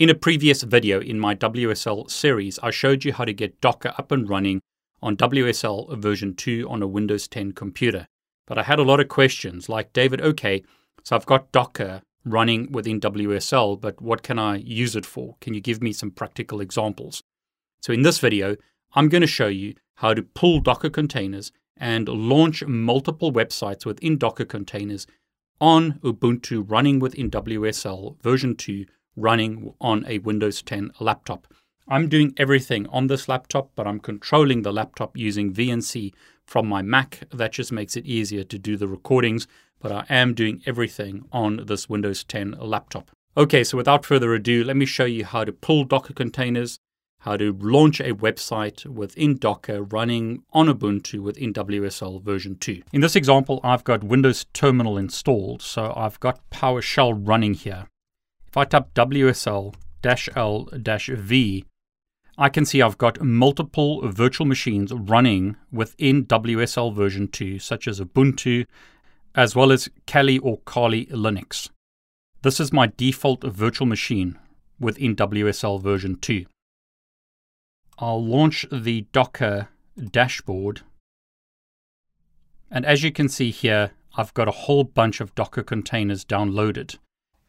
In a previous video in my WSL series, I showed you how to get Docker up and running on WSL version 2 on a Windows 10 computer. But I had a lot of questions like, David, okay, so I've got Docker running within WSL, but what can I use it for? Can you give me some practical examples? So in this video, I'm going to show you how to pull Docker containers and launch multiple websites within Docker containers on Ubuntu running within WSL version 2 running on a Windows 10 laptop. I'm doing everything on this laptop, but I'm controlling the laptop using VNC from my Mac. That just makes it easier to do the recordings, but I am doing everything on this Windows 10 laptop. Okay, so without further ado, let me show you how to pull Docker containers, how to launch a website within Docker running on Ubuntu within WSL version 2. In this example, I've got Windows Terminal installed, so I've got PowerShell running here. If I type WSL L V, I can see I've got multiple virtual machines running within WSL version 2, such as Ubuntu, as well as Kali or Kali Linux. This is my default virtual machine within WSL version 2. I'll launch the Docker dashboard. And as you can see here, I've got a whole bunch of Docker containers downloaded.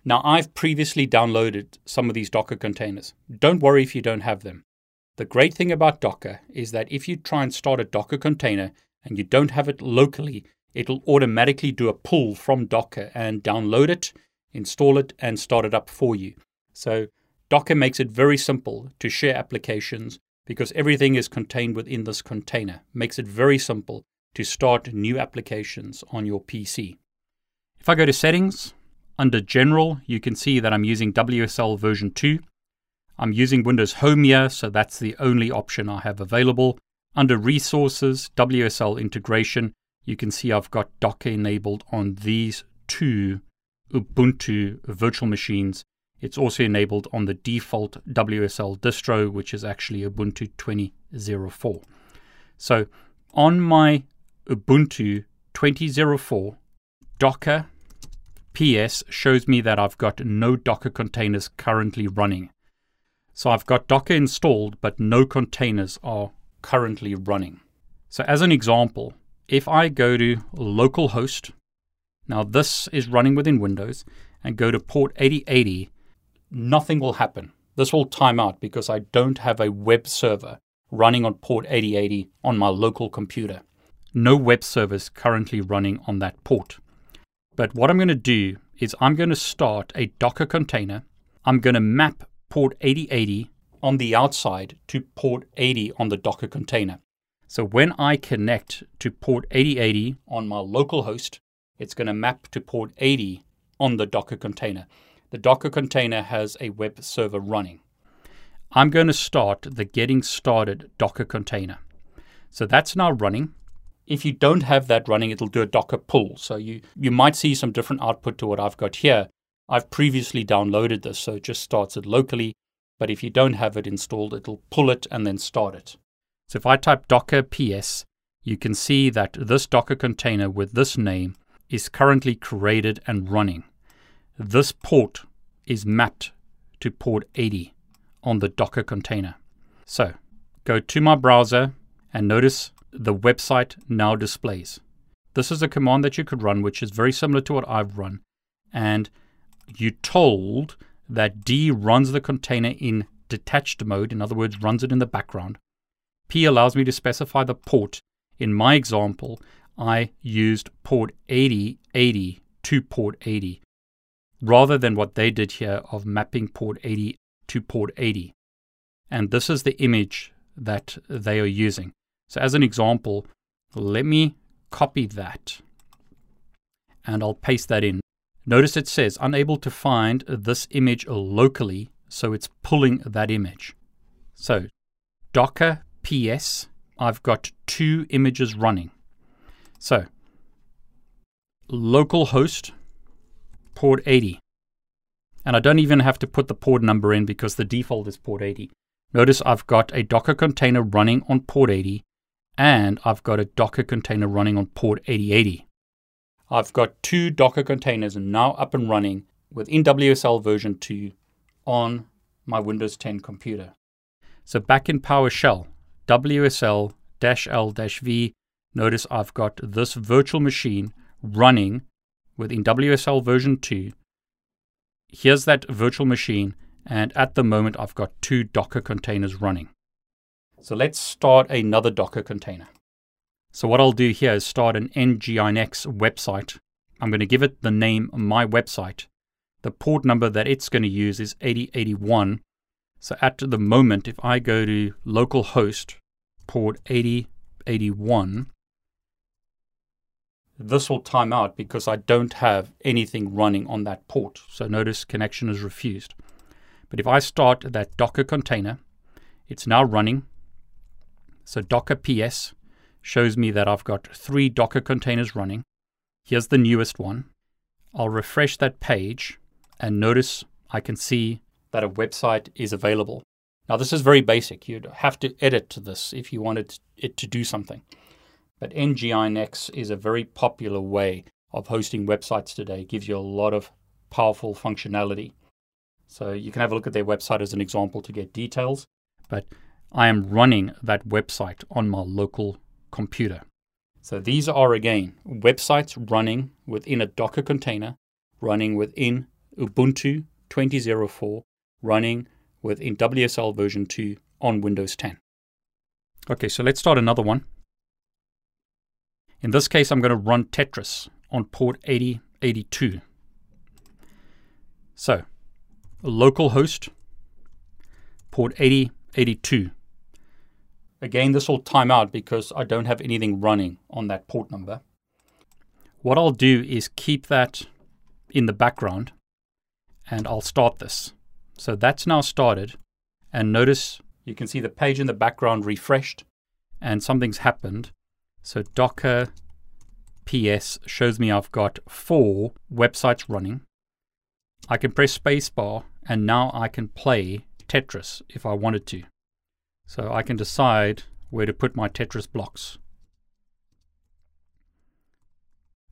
Now, I've previously downloaded some of these Docker containers. Don't worry if you don't have them. The great thing about Docker is that if you try and start a Docker container and you don't have it locally, it'll automatically do a pull from Docker and download it, install it, and start it up for you. So, Docker makes it very simple to share applications because everything is contained within this container. Makes it very simple to start new applications on your PC. If I go to settings, under general, you can see that I'm using WSL version 2. I'm using Windows Home here, so that's the only option I have available. Under resources, WSL integration, you can see I've got Docker enabled on these two Ubuntu virtual machines it's also enabled on the default WSL distro, which is actually Ubuntu 20.04. So on my Ubuntu 20.04, Docker PS shows me that I've got no Docker containers currently running. So I've got Docker installed, but no containers are currently running. So as an example, if I go to localhost, now this is running within Windows, and go to port 8080, nothing will happen. This will time out because I don't have a web server running on port 8080 on my local computer. No web servers currently running on that port. But what I'm going to do is I'm going to start a Docker container. I'm going to map port 8080 on the outside to port 80 on the Docker container. So when I connect to port 8080 on my local host, it's going to map to port 80 on the Docker container the Docker container has a web server running. I'm going to start the getting started Docker container. So that's now running. If you don't have that running, it'll do a Docker pull. So you, you might see some different output to what I've got here. I've previously downloaded this, so it just starts it locally. But if you don't have it installed, it'll pull it and then start it. So if I type docker ps, you can see that this Docker container with this name is currently created and running. This port is mapped to port 80 on the Docker container. So go to my browser and notice the website now displays. This is a command that you could run, which is very similar to what I've run. And you told that D runs the container in detached mode, in other words, runs it in the background. P allows me to specify the port. In my example, I used port 8080 to port 80 rather than what they did here of mapping port 80 to port 80. And this is the image that they are using. So, as an example, let me copy that and I'll paste that in. Notice it says unable to find this image locally, so it's pulling that image. So, Docker PS, I've got two images running. So, localhost port 80. And I don't even have to put the port number in because the default is port 80. Notice I've got a Docker container running on port 80 and I've got a Docker container running on port 8080. I've got two Docker containers now up and running with WSL version 2 on my Windows 10 computer. So back in PowerShell, WSL L V, notice I've got this virtual machine running within WSL version 2. Here's that virtual machine, and at the moment I've got two Docker containers running. So let's start another Docker container. So what I'll do here is start an nginx website. I'm going to give it the name my website. The port number that it's going to use is 8081. So at the moment, if I go to localhost port 8081, this will time out because I don't have anything running on that port. So notice connection is refused. But if I start that Docker container, it's now running. So Docker PS shows me that I've got three Docker containers running. Here's the newest one. I'll refresh that page and notice I can see that a website is available. Now, this is very basic. You'd have to edit to this if you wanted it to do something. But NGINX is a very popular way of hosting websites today. It gives you a lot of powerful functionality. So you can have a look at their website as an example to get details. But I am running that website on my local computer. So these are again websites running within a Docker container, running within Ubuntu 20.04, running within WSL version 2 on Windows 10. Okay, so let's start another one. In this case, I'm going to run Tetris on port 8082. So, localhost, port 8082. Again, this will time out because I don't have anything running on that port number. What I'll do is keep that in the background and I'll start this. So that's now started. And notice you can see the page in the background refreshed and something's happened. So Docker PS shows me I've got four websites running. I can press spacebar and now I can play Tetris if I wanted to. So I can decide where to put my Tetris blocks.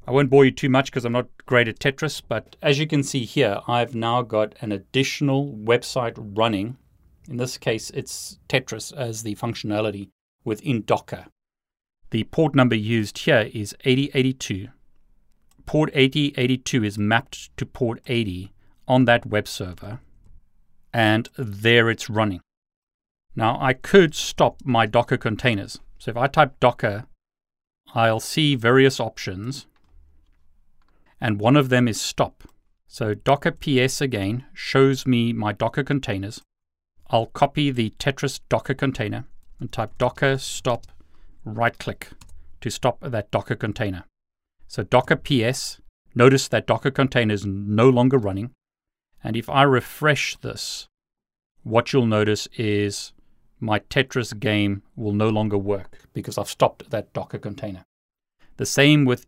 I won't bore you too much because I'm not great at Tetris, but as you can see here, I've now got an additional website running. In this case, it's Tetris as the functionality within Docker. The port number used here is 8082. Port 8082 is mapped to port 80 on that web server, and there it's running. Now I could stop my Docker containers. So if I type Docker, I'll see various options, and one of them is stop. So Docker PS again shows me my Docker containers. I'll copy the Tetris Docker container and type Docker stop, right click to stop that Docker container. So Docker PS, notice that Docker container is no longer running. And if I refresh this, what you'll notice is my Tetris game will no longer work because I've stopped that Docker container. The same with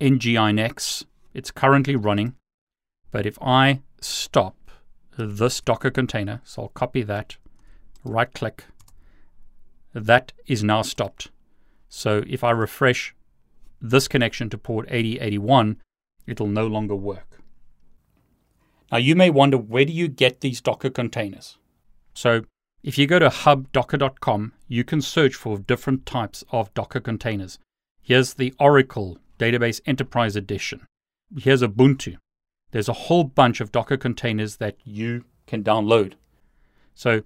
nginx. It's currently running, but if I stop this Docker container, so I'll copy that, right click, that is now stopped. So if I refresh this connection to port 8081, it'll no longer work. Now you may wonder where do you get these Docker containers? So if you go to hubdocker.com, you can search for different types of Docker containers. Here's the Oracle Database Enterprise Edition. Here's Ubuntu. There's a whole bunch of Docker containers that you can download. So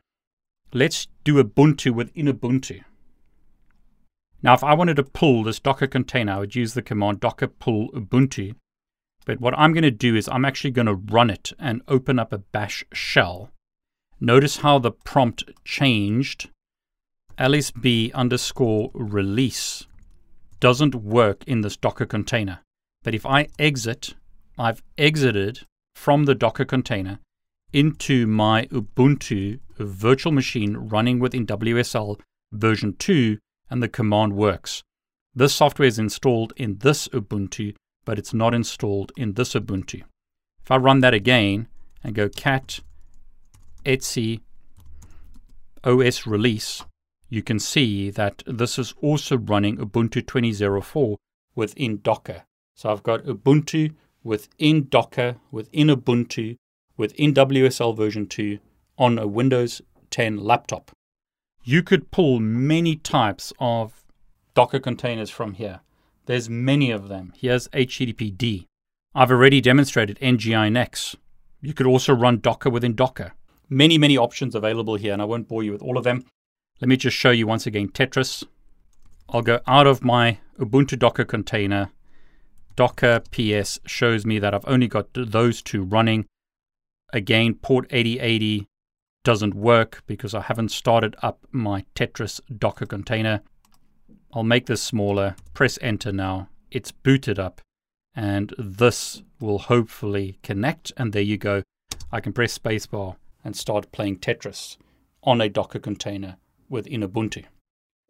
let's do Ubuntu within Ubuntu. Now, if I wanted to pull this Docker container, I would use the command docker pull Ubuntu. But what I'm going to do is I'm actually going to run it and open up a bash shell Notice how the prompt changed. lsb underscore release doesn't work in this Docker container. But if I exit I've exited from the Docker container into my Ubuntu virtual machine running within WSL version 2, and the command works. This software is installed in this Ubuntu, but it's not installed in this Ubuntu. If I run that again and go cat etc os release, you can see that this is also running Ubuntu 20.04 within Docker. So I've got Ubuntu within Docker, within Ubuntu, within WSL version 2 on a Windows 10 laptop. You could pull many types of Docker containers from here. There's many of them. Here's HTTPD. I've already demonstrated NGINX. You could also run Docker within Docker. Many, many options available here, and I won't bore you with all of them. Let me just show you once again Tetris. I'll go out of my Ubuntu Docker container. Docker PS shows me that I've only got those two running. Again, port 8080 doesn't work because I haven't started up my Tetris Docker container. I'll make this smaller, press enter now. It's booted up, and this will hopefully connect. And there you go. I can press spacebar and start playing Tetris on a Docker container within Ubuntu.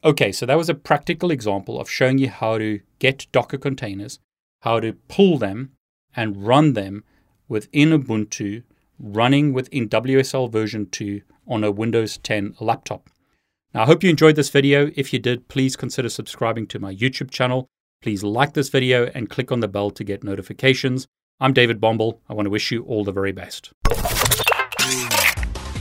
Okay, so that was a practical example of showing you how to get Docker containers, how to pull them and run them within Ubuntu, running within WSL version 2 on a Windows 10 laptop. Now, I hope you enjoyed this video. If you did, please consider subscribing to my YouTube channel. Please like this video and click on the bell to get notifications. I'm David Bombal. I want to wish you all the very best.